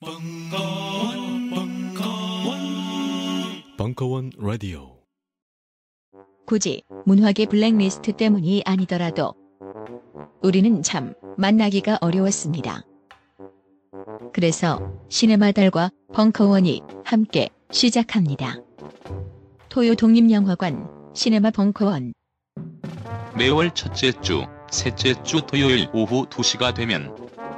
벙커원, 벙커원, 벙커원 라디오. 굳이 문화계 블랙리스트 때문이 아니더라도 우리는 참 만나기가 어려웠습니다. 그래서 시네마 달과 벙커원이 함께 시작합니다. 토요 독립영화관 시네마 벙커원 매월 첫째 주, 셋째 주 토요일 오후 2시가 되면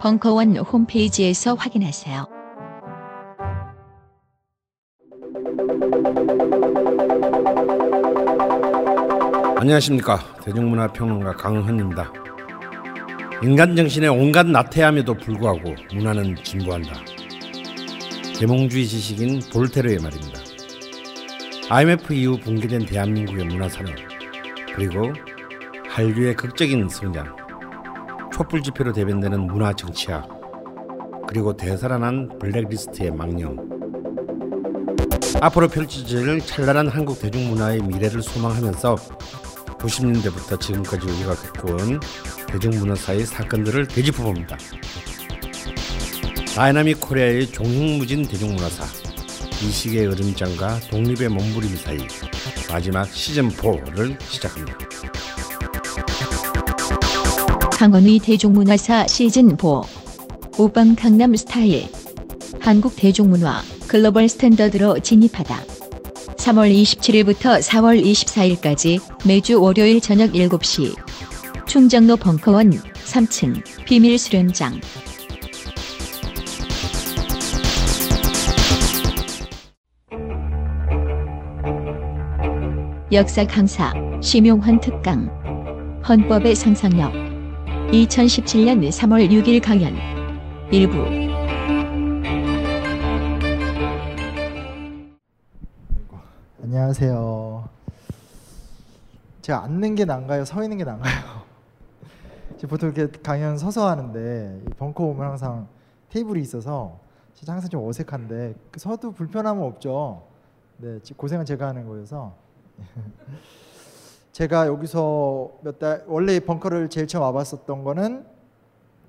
벙커원 홈페이지에서 확인하세요. 안녕하십니까 대중문화평론가 강헌입니다. 인간 정신의 온갖 나태함에도 불구하고 문화는 진보한다. 계몽주의 지식인 볼테르의 말입니다. IMF 이후 붕괴된 대한민국의 문화산업 그리고 한류의 극적인 성장 촛불 집회로 대변되는 문화 정치학 그리고 되살아난 블랙리스트의 망령 앞으로 펼쳐질 찬란한 한국 대중문화의 미래를 소망하면서 90년대부터 지금까지 우리가 겪어온 대중문화사의 사건들을 되짚어봅니다. Dynamic Korea의 종횡무진 대중문화사 이 시기의 으름장과 독립의 몸부림 사이 마지막 시즌 4를 시작합니다. 강원의 대중문화사 시즌4 오빵 강남 스타일. 한국 대중문화 글로벌 스탠더드로 진입하다. 3월 27일부터 4월 24일까지 매주 월요일 저녁 7시. 충정로 벙커원 3층 비밀 수련장. 역사 강사 심용환 특강. 헌법의 상상력 2017년 3월 6일 강연 일부 안녕하세요. 제가 앉는 게 나은가요? 서 있는 게? 제가 보통 이렇게 강연 서서 하는데 이 벙커 오면 항상 테이블이 있어서 진짜 항상 좀 어색한데 그 서도 불편함은 없죠. 네, 지- 고생은 제가 하는 거여서 제가 여기서 몇 달 원래 벙커를 제일 처음 와봤었던 거는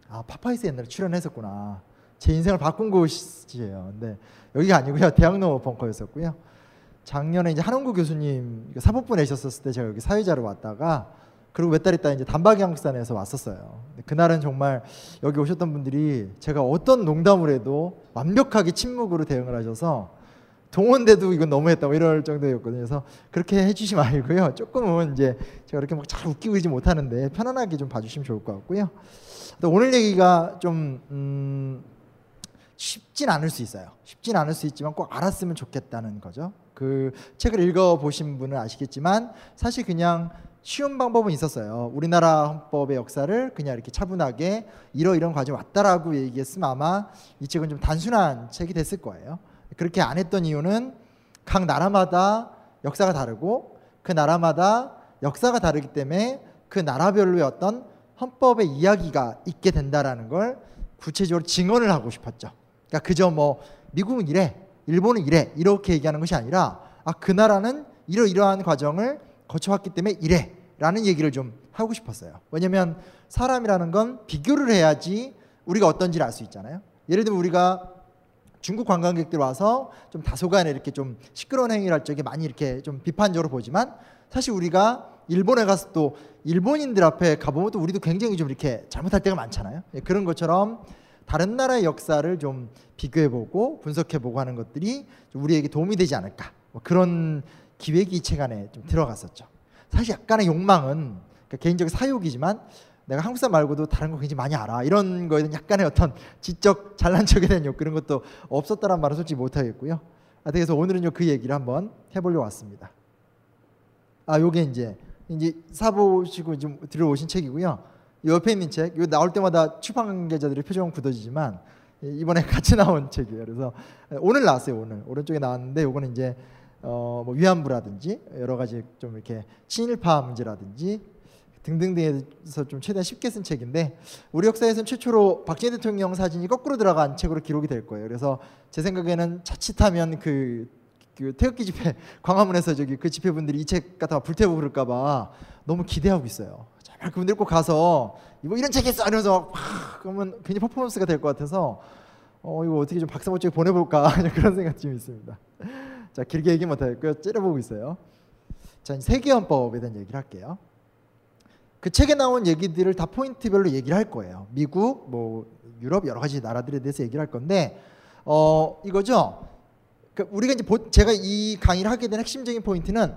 아 파파이스 옛날에 출연했었구나. 제 인생을 바꾼 곳이에요. 근데 여기가 아니고요. 대학로 벙커였었고요. 작년에 이제 한홍구 교수님 사법부 내셨었을 때 제가 여기 사회자로 왔다가 그리고 몇 달 있다 이제 단박영산에서 왔었어요. 그날은 정말 여기 오셨던 분들이 제가 어떤 농담을 해도 완벽하게 침묵으로 대응을 하셔서 동원대도 이건 너무했다 뭐 이럴 정도였거든요. 그래서 그렇게 해주지 말고요. 조금은 이제 제가 그렇게 막 잘 웃기고 있지 못하는데 편안하게 좀 봐주시면 좋을 것 같고요. 또 오늘 얘기가 좀 음, 쉽진 않을 수 있어요. 쉽진 않을 수 있지만 꼭 알았으면 좋겠다는 거죠. 그 책을 읽어 보신 분은 아시겠지만 사실 그냥 쉬운 방법은 있었어요. 우리나라 헌법의 역사를 그냥 이렇게 차분하게 이러 이런 과정 왔다라고 얘기했으면 아마 이 책은 좀 단순한 책이 됐을 거예요. 그렇게 안 했던 이유는 각 나라마다 역사가 다르고 그 나라마다 역사가 다르기 때문에 그 나라별로의 어떤 헌법의 이야기가 있게 된다라는 걸 구체적으로 증언을 하고 싶었죠. 그러니까 그저 뭐 미국은 이래, 일본은 이래 이렇게 얘기하는 것이 아니라 아 그 나라는 이러이러한 과정을 거쳐왔기 때문에 이래라는 얘기를 좀 하고 싶었어요. 왜냐하면 사람이라는 건 비교를 해야지 우리가 어떤지를 알 수 있잖아요. 예를 들면 우리가 중국 관광객들 와서 좀 다소간에 이렇게 좀 시끄러운 행위를 할 적에 많이 이렇게 좀 비판적으로 보지만 사실 우리가 일본에 가서 또 일본인들 앞에 가보면 또 우리도 굉장히 좀 이렇게 잘못할 때가 많잖아요. 예, 그런 것처럼 다른 나라의 역사를 좀 비교해보고 분석해보고 하는 것들이 좀 우리에게 도움이 되지 않을까 뭐 그런 기획이 이 책 안에 좀 들어갔었죠. 사실 약간의 욕망은 그러니까 개인적 사욕이지만 내가 한국 사람 말고도 다른 거 굉장히 많이 알아 이런 거에 대한 약간의 어떤 지적 잘난 척에 대한 욕 그런 것도 없었다란 말은 솔직히 못 하겠고요. 아, 그래서 오늘은요 그 얘기를 한번 해보려고 왔습니다. 아 요게 이제 이제 사보시고 좀 들어오신 책이고요. 이 옆에 있는 책, 이거 나올 때마다 출판 관계자들의 표정은 굳어지지만 이번에 같이 나온 책이에요. 그래서 오늘 나왔어요. 오늘 오른쪽에 나왔는데 요거는 이제 어, 뭐 위안부라든지 여러 가지 좀 이렇게 친일파 문제라든지 등등등에서 좀 최대한 쉽게 쓴 책인데 우리 역사에서는 최초로 박정희 대통령 사진이 거꾸로 들어간 책으로 기록이 될 거예요. 그래서 제 생각에는 자칫하면 그, 그 태극기 집회 광화문에서 저기 그 집회 분들이 이 책 갖다가 불태우고 그럴까봐 너무 기대하고 있어요. 정말 그분들 꼭 가서 뭐 이런 책 있어 이러면서 막 그러면 괜히 퍼포먼스가 될 것 같아서 어 이거 어떻게 좀 박사모 쪽에 보내볼까 그런 생각 좀 있습니다. 자 길게 얘기 못하겠고요. 째려보고 있어요. 자 세계헌법에 대한 얘기를 할게요. 그 책에 나온 얘기들을 다 포인트별로 얘기를 할 거예요. 미국, 뭐 유럽 여러 가지 나라들에 대해서 얘기를 할 건데 어 이거죠. 그 우리가 이제 보, 제가 이 강의를 하게 된 핵심적인 포인트는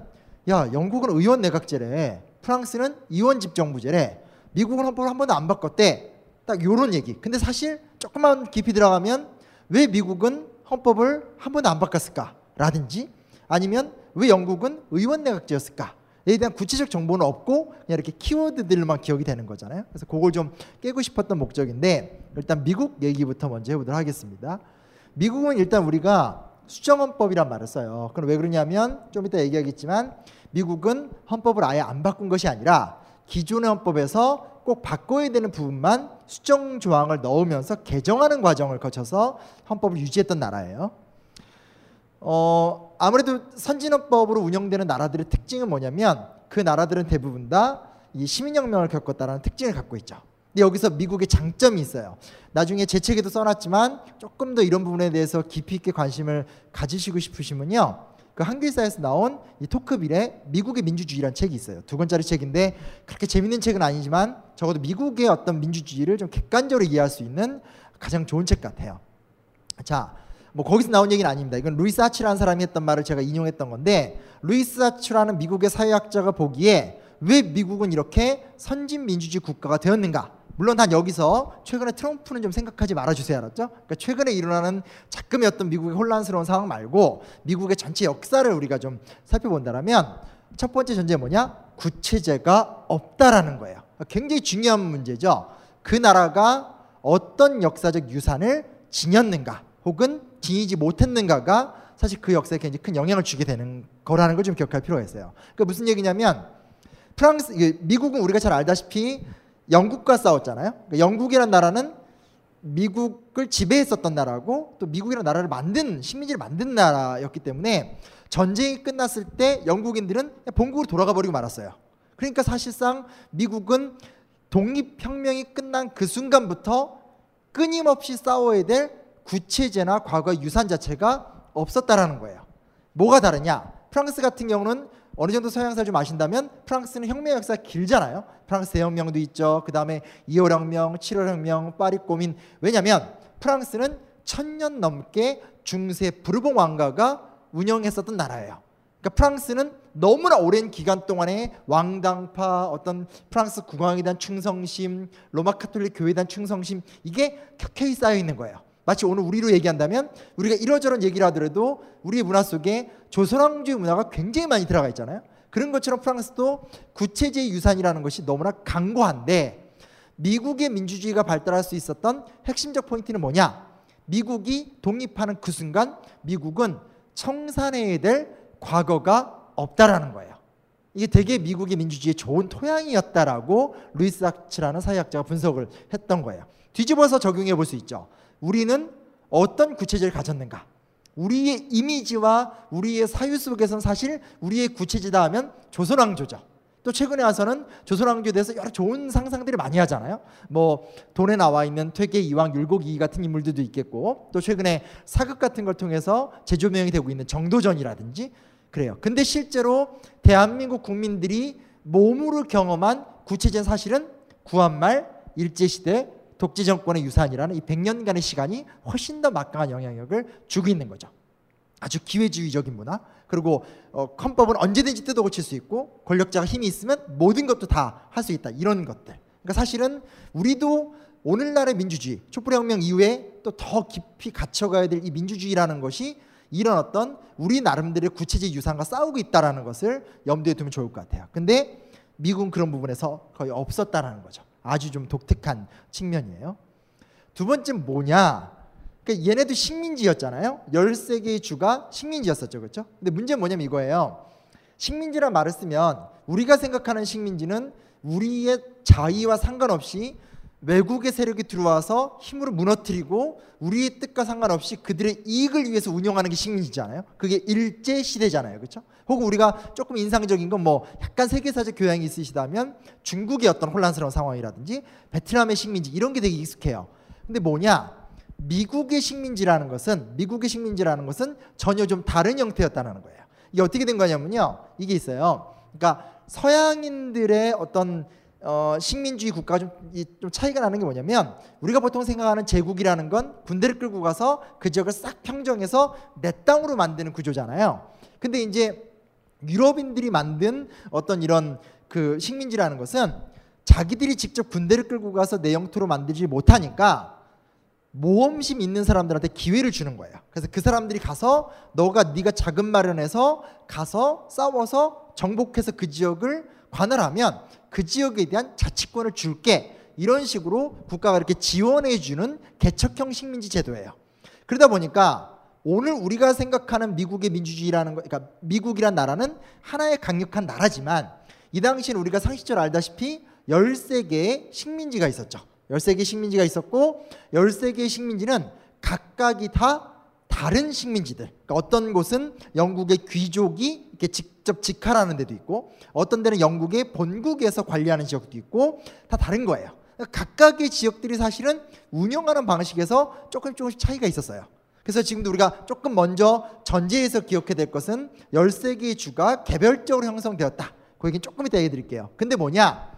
야 영국은 의원 내각제래, 프랑스는 의원 집정부제래, 미국은 헌법을 한 번도 안 바꿨대. 딱 요런 얘기. 근데 사실 조금만 깊이 들어가면 왜 미국은 헌법을 한 번도 안 바꿨을까? 라든지 아니면 왜 영국은 의원 내각제였을까? 에 대한 구체적 정보는 없고 그냥 이렇게 키워드들만 기억이 되는 거잖아요. 그래서 그걸 좀 깨고 싶었던 목적인데 일단 미국 얘기부터 먼저 해보도록 하겠습니다. 미국은 일단 우리가 수정헌법이란 말을 써요. 그럼 왜 그러냐면 좀 이따 얘기하겠지만 미국은 헌법을 아예 안 바꾼 것이 아니라 기존의 헌법에서 꼭 바꿔야 되는 부분만 수정 조항을 넣으면서 개정하는 과정을 거쳐서 헌법을 유지했던 나라예요. 어, 아무래도 선진화법으로 운영되는 나라들의 특징은 뭐냐면 그 나라들은 대부분 다 이 시민혁명을 겪었다는 특징을 갖고 있죠. 근데 여기서 미국의 장점이 있어요. 나중에 제 책에도 써놨지만 조금 더 이런 부분에 대해서 깊이 있게 관심을 가지시고 싶으시면요. 그 한길사에서 나온 이 토크빌의 미국의 민주주의라는 책이 있어요. 두 권짜리 책인데 그렇게 재밌는 책은 아니지만 적어도 미국의 어떤 민주주의를 좀 객관적으로 이해할 수 있는 가장 좋은 책 같아요. 자, 뭐 거기서 나온 얘기는 아닙니다. 이건 루이스 하츠라는 사람이 했던 말을 제가 인용했던 건데 루이스 하츠라는 미국의 사회학자가 보기에 왜 미국은 이렇게 선진 민주주의 국가가 되었는가? 물론 단 여기서 최근에 트럼프는 좀 생각하지 말아주세요, 알았죠? 그러니까 최근에 일어나는 자금의 어떤 미국의 혼란스러운 상황 말고 미국의 전체 역사를 우리가 좀 살펴본다면 첫 번째 전제 뭐냐? 구체제가 없다라는 거예요. 굉장히 중요한 문제죠. 그 나라가 어떤 역사적 유산을 지녔는가, 혹은 지니지 못했는가가 사실 그 역사에 굉장히 큰 영향을 주게 되는 거라는 걸 좀 기억할 필요가 있어요. 그러니까 무슨 얘기냐면 프랑스, 미국은 우리가 잘 알다시피 영국과 싸웠잖아요. 그러니까 영국이라는 나라는 미국을 지배했었던 나라고 또 미국이라는 나라를 만든 식민지를 만든 나라였기 때문에 전쟁이 끝났을 때 영국인들은 본국으로 돌아가 버리고 말았어요. 그러니까 사실상 미국은 독립혁명이 끝난 그 순간부터 끊임없이 싸워야 될 구체제나 과거 유산 자체가 없었다라는 거예요. 뭐가 다르냐? 프랑스 같은 경우는 어느 정도 서양사를 좀 아신다면 프랑스는 혁명 역사가 길잖아요. 프랑스 대혁명도 있죠. 그 다음에 2월 혁명, 7월 혁명, 파리 꼬민. 왜냐하면 프랑스는 천년 넘게 중세 부르봉 왕가가 운영했었던 나라예요. 그러니까 프랑스는 너무나 오랜 기간 동안에 왕당파 어떤 프랑스 국왕에 대한 충성심, 로마 카톨릭 교회에 대한 충성심 이게 켜켜이 쌓여 있는 거예요. 마치 오늘 우리로 얘기한다면 우리가 이러저런 얘기를 하더라도 우리의 문화 속에 조선왕조의 문화가 굉장히 많이 들어가 있잖아요. 그런 것처럼 프랑스도 구체제의 유산이라는 것이 너무나 강고한데 미국의 민주주의가 발달할 수 있었던 핵심적 포인트는 뭐냐? 미국이 독립하는 그 순간 미국은 청산해야 될 과거가 없다라는 거예요. 이게 되게 미국의 민주주의의 좋은 토양이었다라고 루이스 아치라는 사회학자가 분석을 했던 거예요. 뒤집어서 적용해 볼 수 있죠. 우리는 어떤 구체제를 가졌는가? 우리의 이미지와 우리의 사유 속에서는 사실 우리의 구체제다 하면 조선왕조죠. 또 최근에 와서는 조선왕조에 대해서 여러 좋은 상상들을 많이 하잖아요. 뭐 돈에 나와 있는 퇴계 이왕 율곡이 같은 인물들도 있겠고 또 최근에 사극 같은 걸 통해서 재조명이 되고 있는 정도전이라든지 그래요. 근데 실제로 대한민국 국민들이 몸으로 경험한 구체적인 사실은 구한말 일제시대 독재 정권의 유산이라는 이 100년간의 시간이 훨씬 더 막강한 영향력을 주고 있는 거죠. 아주 기회주의적인 문화. 그리고 어, 헌법은 언제든지 뜯어 고칠 수 있고 권력자가 힘이 있으면 모든 것도 다 할 수 있다. 이런 것들. 그러니까 사실은 우리도 오늘날의 민주주의, 촛불혁명 이후에 또 더 깊이 갇혀가야 될 이 민주주의라는 것이 이런 어떤 우리 나름대로의 구체적 유산과 싸우고 있다라는 것을 염두에 두면 좋을 것 같아요. 근데 미국은 그런 부분에서 거의 없었다라는 거죠. 아주 좀 독특한 측면이에요. 두 번째 뭐냐? 그러니까 얘네도 식민지였잖아요. 13개의 주가 식민지였었죠. 그렇죠? 근데 문제는 뭐냐면 이거예요. 식민지란 말을 쓰면 우리가 생각하는 식민지는 우리의 자의와 상관없이 외국의 세력이 들어와서 힘으로 무너뜨리고 우리의 뜻과 상관없이 그들의 이익을 위해서 운영하는 게 식민지잖아요. 그게 일제 시대잖아요. 그렇죠? 혹은 우리가 조금 인상적인 건 뭐 약간 세계사적 교양이 있으시다면 중국의 어떤 혼란스러운 상황이라든지 베트남의 식민지 이런 게 되게 익숙해요. 근데 뭐냐? 미국의 식민지라는 것은 미국의 식민지라는 것은 전혀 좀 다른 형태였다는 거예요. 이게 어떻게 된 거냐면요. 이게 있어요. 그러니까 서양인들의 어떤 어, 식민주의 국가가 좀, 이, 좀 차이가 나는 게 뭐냐면 우리가 보통 생각하는 제국이라는 건 군대를 끌고 가서 그 지역을 싹 평정해서 내 땅으로 만드는 구조잖아요. 근데 이제 유럽인들이 만든 어떤 이런 그 식민지라는 것은 자기들이 직접 군대를 끌고 가서 내 영토로 만들지 못하니까 모험심 있는 사람들한테 기회를 주는 거예요. 그래서 그 사람들이 가서 너가 네가 자금 마련해서 가서 싸워서 정복해서 그 지역을 관할하면 그 지역에 대한 자치권을 줄게 이런 식으로 국가가 이렇게 지원해 주는 개척형 식민지 제도예요. 그러다 보니까 오늘 우리가 생각하는 미국의 민주주의라는 거, 그러니까 미국이란 나라는 하나의 강력한 나라지만 이 당시에는 우리가 상식적으로 알다시피 13개의 식민지가 있었죠. 13개 식민지가 있었고 13개의 식민지는 각각이 다 다른 식민지들. 그러니까 어떤 곳은 영국의 귀족이 이렇게 직접 직할하는 데도 있고 어떤 데는 영국의 본국에서 관리하는 지역도 있고 다 다른 거예요. 그러니까 각각의 지역들이 사실은 운영하는 방식에서 조금 조금씩 차이가 있었어요. 그래서 지금도 우리가 조금 먼저 전제에서 기억해야 될 것은 13개의 주가 개별적으로 형성되었다. 그 얘기는 조금 이따 얘기 드릴게요. 근데 뭐냐?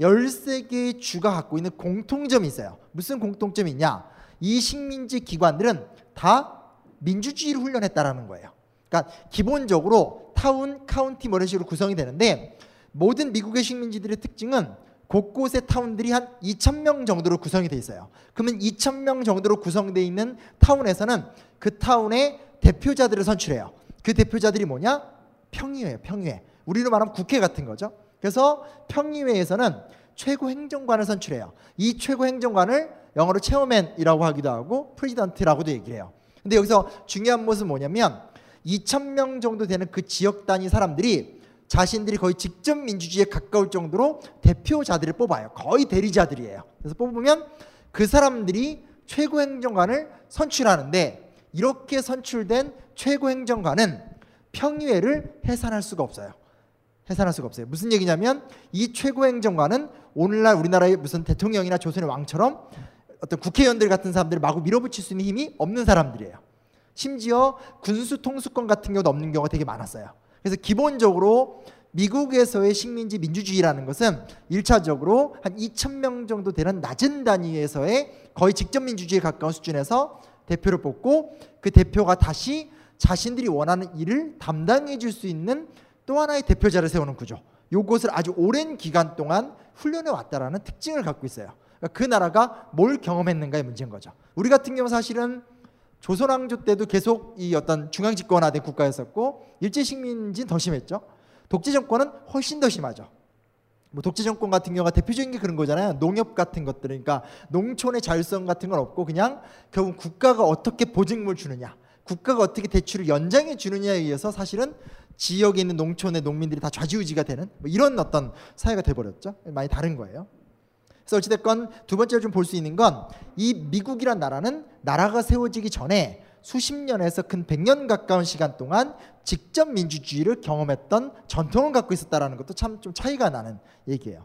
13개의 주가 갖고 있는 공통점이 있어요. 무슨 공통점이 있냐? 이 식민지 기관들은 다 민주주의를 훈련했다라는 거예요. 그러니까 기본적으로 타운, 카운티 뭐 이런 식으로 구성이 되는데 모든 미국의 식민지들의 특징은 곳곳의 타운들이 한 2,000명 정도로 구성이 돼 있어요. 그러면 2,000명 정도로 구성되어 있는 타운에서는 그 타운의 대표자들을 선출해요. 그 대표자들이 뭐냐? 평의회예요. 평의회. 우리로 말하면 국회 같은 거죠. 그래서 평의회에서는 최고 행정관을 선출해요. 이 최고 행정관을 영어로 chairman이라고 하기도 하고 president라고도 얘기해요. 근데 여기서 중요한 모습은 뭐냐면 2,000명 정도 되는 그 지역 단위 사람들이 자신들이 거의 직접 민주주의에 가까울 정도로 대표자들을 뽑아요. 거의 대리자들이에요. 그래서 뽑으면 그 사람들이 최고 행정관을 선출하는데 이렇게 선출된 최고 행정관은 평의회를 해산할 수가 없어요. 해산할 수가 없어요. 무슨 얘기냐면 이 최고 행정관은 오늘날 우리나라의 무슨 대통령이나 조선의 왕처럼 어떤 국회의원들 같은 사람들을 마구 밀어붙일 수 있는 힘이 없는 사람들이에요. 심지어 군수 통수권 같은 경우도 없는 경우가 되게 많았어요. 그래서 기본적으로 미국에서의 식민지 민주주의라는 것은 1차적으로 한 2,000명 정도 되는 낮은 단위에서의 거의 직접 민주주의에 가까운 수준에서 대표를 뽑고 그 대표가 다시 자신들이 원하는 일을 담당해 줄 수 있는 또 하나의 대표자를 세우는 구조. 요것을 아주 오랜 기간 동안 훈련해 왔다라는 특징을 갖고 있어요. 그러니까 그 나라가 뭘 경험했는가의 문제인 거죠. 우리 같은 경우 사실은 조선왕조 때도 계속 이 어떤 중앙 집권화된 국가였었고 일제 식민지는 더 심했죠. 독재 정권은 훨씬 더 심하죠. 뭐 독재 정권 같은 경우가 대표적인 게 그런 거잖아요. 농협 같은 것들 그러니까 농촌의 자율성 같은 건 없고 그냥 결국 국가가 어떻게 보증물 주느냐, 국가가 어떻게 대출을 연장해 주느냐에 의해서 사실은 지역에 있는 농촌의 농민들이 다 좌지우지가 되는 뭐 이런 어떤 사회가 돼버렸죠. 많이 다른 거예요. 그래서 어찌됐건 두 번째로 좀 볼 수 있는 건 이 미국이란 나라는 나라가 세워지기 전에 수십 년에서 근 100년 가까운 시간 동안 직접 민주주의를 경험했던 전통을 갖고 있었다라는 것도 참 좀 차이가 나는 얘기예요.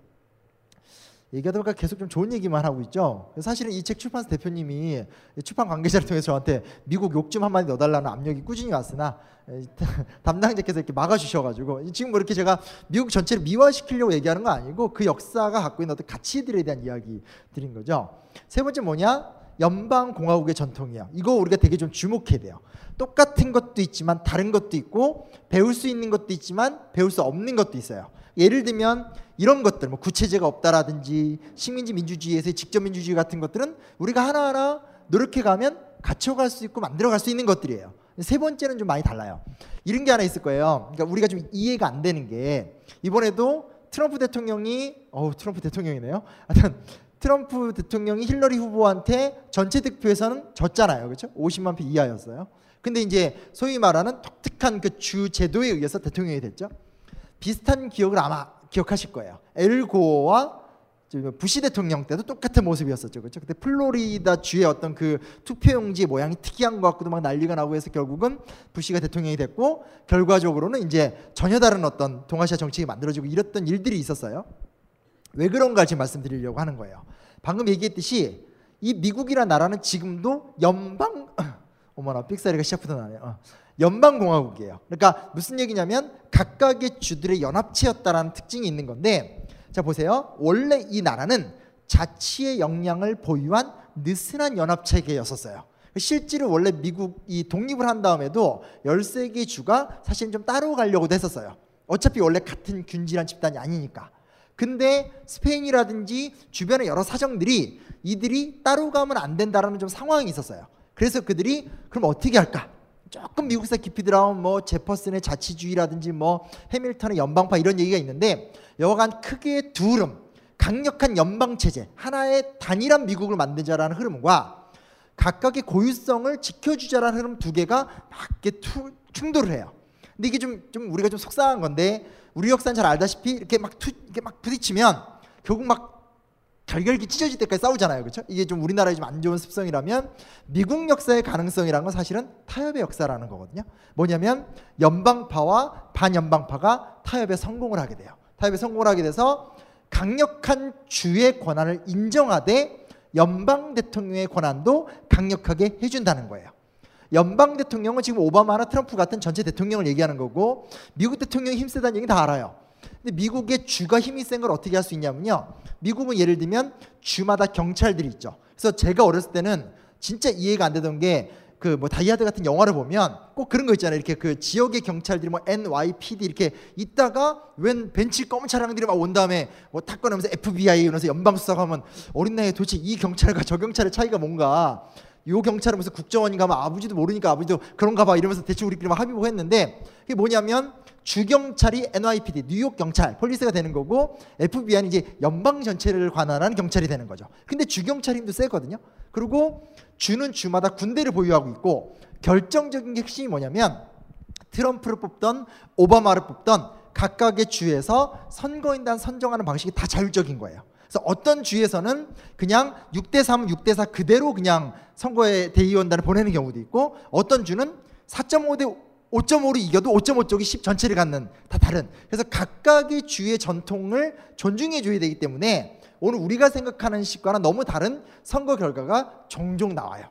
얘기하다 보니까 계속 좀 좋은 얘기만 하고 있죠. 사실은 이 책 출판사 대표님이 출판 관계자를 통해서 저한테 미국 욕 좀 한마디 넣어달라는 압력이 꾸준히 왔으나 담당자께서 이렇게 막아주셔가지고 지금 뭐 이렇게 제가 미국 전체를 미화시키려고 얘기하는 거 아니고 그 역사가 갖고 있는 어떤 가치들에 대한 이야기 드린 거죠. 세 번째 뭐냐? 연방 공화국의 전통이야. 이거 우리가 되게 좀 주목해야 돼요. 똑같은 것도 있지만 다른 것도 있고 배울 수 있는 것도 있지만 배울 수 없는 것도 있어요. 예를 들면 이런 것들, 뭐 구체제가 없다라든지 식민지 민주주의에서의 직접 민주주의 같은 것들은 우리가 하나하나 노력해 가면 갖춰갈 수 있고 만들어갈 수 있는 것들이에요. 세 번째는 좀 많이 달라요. 이런 게 하나 있을 거예요. 그러니까 우리가 좀 이해가 안 되는 게 이번에도 트럼프 대통령이 어우 트럼프 대통령이네요. 하여튼 트럼프 대통령이 힐러리 후보한테 전체 득표에서는 졌잖아요. 그렇죠? 50만 표 이하였어요. 근데 이제 소위 말하는 독특한 그 주 제도에 의해서 대통령이 됐죠. 비슷한 기억을 아마 기억하실 거예요. 엘고와 부시 대통령 때도 똑같은 모습이었었죠. 그렇죠? 그때 플로리다 주의 어떤 그 투표용지 모양이 특이한 것 같고도 막 난리가 나고 해서 결국은 부시가 대통령이 됐고 결과적으로는 이제 전혀 다른 어떤 동아시아 정책이 만들어지고 이랬던 일들이 있었어요. 왜 그런가 지금 말씀드리려고 하는 거예요. 방금 얘기했듯이 이 미국이라는 나라는 지금도 연방 어머나 삑사리가 시작부터 나네요. 어. 연방공화국이에요. 그러니까 무슨 얘기냐면 각각의 주들의 연합체였다라는 특징이 있는 건데 자 보세요. 원래 이 나라는 자치의 역량을 보유한 느슨한 연합체계였었어요. 실제로 원래 미국이 독립을 한 다음에도 13개 주가 사실은 좀 따로 가려고도 했었어요. 어차피 원래 같은 균질한 집단이 아니니까. 근데 스페인이라든지 주변의 여러 사정들이 이들이 따로 가면 안 된다라는 좀 상황이 있었어요. 그래서 그들이 그럼 어떻게 할까? 조금 미국사 깊이 들어가면 뭐 제퍼슨의 자치주의라든지 뭐 해밀턴의 연방파 이런 얘기가 있는데 여하간 크게 두 흐름 강력한 연방 체제 하나의 단일한 미국을 만들자라는 흐름과 각각의 고유성을 지켜주자라는 흐름 두 개가 맞게 투, 충돌을 해요. 근데 이게 좀, 좀 우리가 좀 속상한 건데 우리 역사는 잘 알다시피 이렇게 막 투, 이렇게 막 부딪히면 결국 막 갈기갈기 찢어질 때까지 싸우잖아요. 그렇죠? 이게 좀 우리나라의 좀 안 좋은 습성이라면 미국 역사의 가능성이라는 건 사실은 타협의 역사라는 거거든요. 뭐냐면 연방파와 반연방파가 타협에 성공을 하게 돼요. 타협에 성공을 하게 돼서 강력한 주의 권한을 인정하되 연방 대통령의 권한도 강력하게 해준다는 거예요. 연방 대통령은 지금 오바마나 트럼프 같은 전체 대통령을 얘기하는 거고 미국 대통령이 힘세다는 얘기 다 알아요. 근데 미국의 주가 힘이 센 걸 어떻게 할 수 있냐면요. 미국은 예를 들면 주마다 경찰들이 있죠. 그래서 제가 어렸을 때는 진짜 이해가 안 되던 게 그 뭐 다이하드 같은 영화를 보면 꼭 그런 거 있잖아요. 이렇게 그 지역의 경찰들이 뭐 NYPD 이렇게 있다가 웬 벤츠 검은 차량들이 막 온 다음에 뭐 탁 꺼내면서 FBI 이러면서 연방 수사하면 어린 나이에 도대체 이 경찰과 저 경찰의 차이가 뭔가 요 경찰은 무슨 국정원인가 면 아버지도 모르니까 아버지도 그런가 봐 이러면서 대충 우리끼리 막 합의 보고 했는데 그게 뭐냐면 주경찰이 NYPD 뉴욕 경찰 police가 되는 거고 FBI는 이제 연방 전체를 관할하는 경찰이 되는 거죠. 근데 주경찰 힘도 세거든요. 그리고 주는 주마다 군대를 보유하고 있고 결정적인 게 핵심이 뭐냐면 트럼프를 뽑던 오바마를 뽑던 각각의 주에서 선거인단 선정하는 방식이 다 자율적인 거예요. 그래서 어떤 주에서는 그냥 6대 3, 6대 4 그대로 그냥 선거에 대의원단을 보내는 경우도 있고 어떤 주는 4.5대 5.5로 이겨도 5.5 쪽이 10 전체를 갖는 다 다른. 그래서 각각의 주의 전통을 존중해 줘야 되기 때문에 오늘 우리가 생각하는 식과는 너무 다른 선거 결과가 종종 나와요.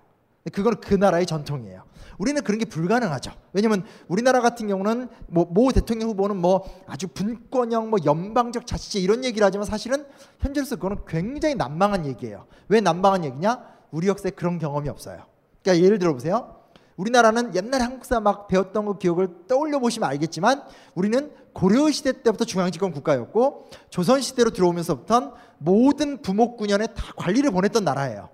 그건 그 나라의 전통이에요. 우리는 그런 게 불가능하죠. 왜냐면 우리나라 같은 경우는 뭐, 모 대통령 후보는 뭐 아주 분권형 뭐 연방적 자치제 이런 얘기를 하지만 사실은 현재로서 그거는 굉장히 난망한 얘기예요. 왜 난망한 얘기냐? 우리 역사에 그런 경험이 없어요. 그러니까 예를 들어 보세요. 우리나라는 옛날 한국사 막 배웠던 거 기억을 떠올려 보시면 알겠지만 우리는 고려 시대 때부터 중앙집권 국가였고 조선 시대로 들어오면서부터 모든 부목군연에 다 관리를 보냈던 나라예요.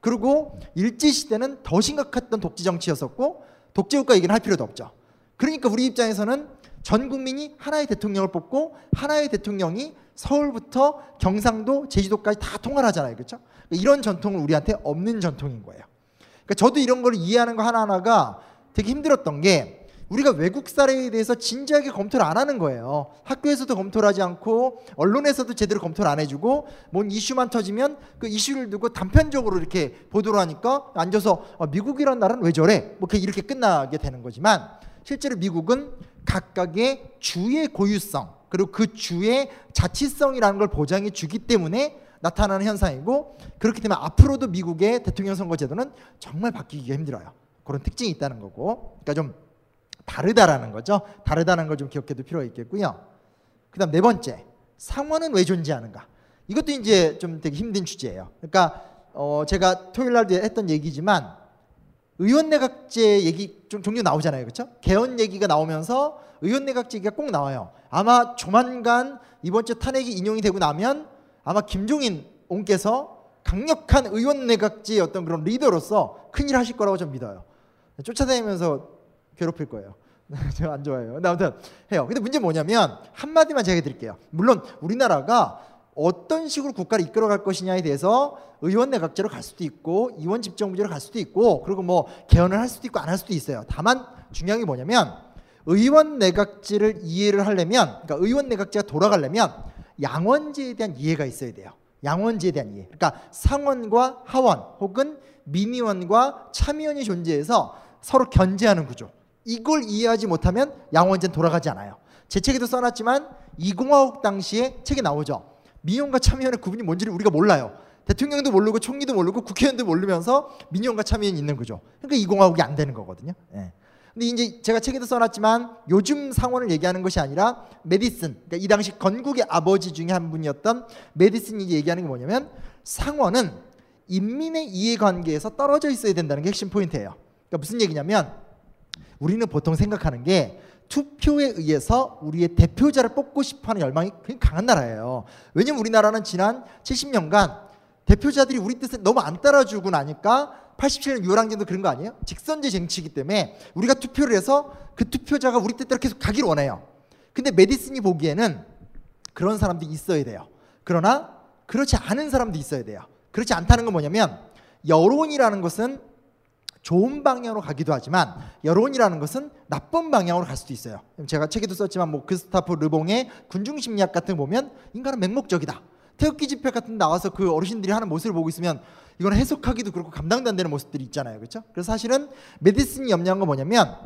그리고 일제 시대는 더 심각했던 독재 정치였었고 독재 국가 얘기는 할 필요도 없죠. 그러니까 우리 입장에서는 전 국민이 하나의 대통령을 뽑고 하나의 대통령이 서울부터 경상도, 제주도까지 다 통화를 하잖아요. 그렇죠? 이런 전통은 우리한테 없는 전통인 거예요. 그러니까 저도 이런 걸 이해하는 거 하나하나가 되게 힘들었던 게 우리가 외국 사례에 대해서 진지하게 검토를 안 하는 거예요. 학교에서도 검토를 하지 않고 언론에서도 제대로 검토를 안 해주고 뭔 이슈만 터지면 그 이슈를 두고 단편적으로 이렇게 보도를 하니까 앉아서 아, 미국이란 나라는 왜 저래? 뭐 이렇게 끝나게 되는 거지만 실제로 미국은 각각의 주의 고유성 그리고 그 주의 자치성이라는 걸 보장해 주기 때문에 나타나는 현상이고 그렇기 때문에 앞으로도 미국의 대통령 선거 제도는 정말 바뀌기가 힘들어요. 그런 특징이 있다는 거고. 그러니까 좀 다르다라는 거죠. 다르다는 걸 좀 기억해둘 필요가 있겠고요. 그다음 네 번째 상원은 왜 존재하는가? 이것도 이제 좀 되게 힘든 주제예요. 그러니까 어 제가 토요일 날 했던 얘기지만 의원 내각제 얘기 좀 종종 나오잖아요, 그렇죠? 개헌 얘기가 나오면서 의원 내각제 얘기가 꼭 나와요. 아마 조만간 이번 주 탄핵이 인용이 되고 나면 아마 김종인 옹께서 강력한 의원 내각지의 어떤 그런 리더로서 큰일 하실 거라고 좀 믿어요. 쫓아다니면서 괴롭힐 거예요. 제가 안 좋아해요. 근데 아무튼 해요. 근데 문제 뭐냐면 한마디만 제가 드릴게요. 물론 우리나라가 어떤 식으로 국가를 이끌어갈 것이냐에 대해서 의원 내각제로 갈 수도 있고 의원 집정부제로 갈 수도 있고 그리고 뭐 개헌을 할 수도 있고 안 할 수도 있어요. 다만 중요한 게 뭐냐면 의원 내각제를 이해를 하려면 그러니까 의원 내각제가 돌아가려면 양원제에 대한 이해가 있어야 돼요. 양원제에 대한 이해. 그러니까 상원과 하원 혹은 민의원과 참의원이 존재해서 서로 견제하는 구조. 이걸 이해하지 못하면 양원제는 돌아가지 않아요. 제 책에도 써놨지만 이공화국 당시에 책에 나오죠. 민의원과 참의원의 구분이 뭔지를 우리가 몰라요. 대통령도 모르고 총리도 모르고 국회의원도 모르면서 민의원과 참의원이 있는 거죠. 그러니까 이공화국이 안 되는 거거든요. 예. 근데 이제 제가 책에도 써놨지만 요즘 상원을 얘기하는 것이 아니라 메디슨, 그러니까 이 당시 건국의 아버지 중에 한 분이었던 메디슨이 얘기하는 게 뭐냐면 상원은 인민의 이해관계에서 떨어져 있어야 된다는 게 핵심 포인트예요. 그러니까 무슨 얘기냐면 우리는 보통 생각하는 게 투표에 의해서 우리의 대표자를 뽑고 싶어하는 열망이 굉장히 강한 나라예요. 왜냐면 우리나라는 지난 70년간 대표자들이 우리 뜻에 너무 안 따라주고 나니까 87년 유월항쟁도 그런 거 아니에요? 직선제 정치이기 때문에 우리가 투표를 해서 그 투표자가 우리 뜻대로 계속 가기를 원해요. 근데 메디슨이 보기에는 그런 사람도 있어야 돼요. 그러나 그렇지 않은 사람도 있어야 돼요. 그렇지 않다는 건 뭐냐면 여론이라는 것은 좋은 방향으로 가기도 하지만 여론이라는 것은 나쁜 방향으로 갈 수도 있어요. 제가 책에도 썼지만 뭐 크스타프 르봉의 군중 심리학 같은 거 보면 인간은 맹목적이다. 태극기 집회 같은 데 나와서 그 어르신들이 하는 모습을 보고 있으면 이건 해석하기도 그렇고 감당도 안 되는 모습들이 있잖아요. 그렇죠? 그래서 사실은 메디슨이 염려한 건 뭐냐면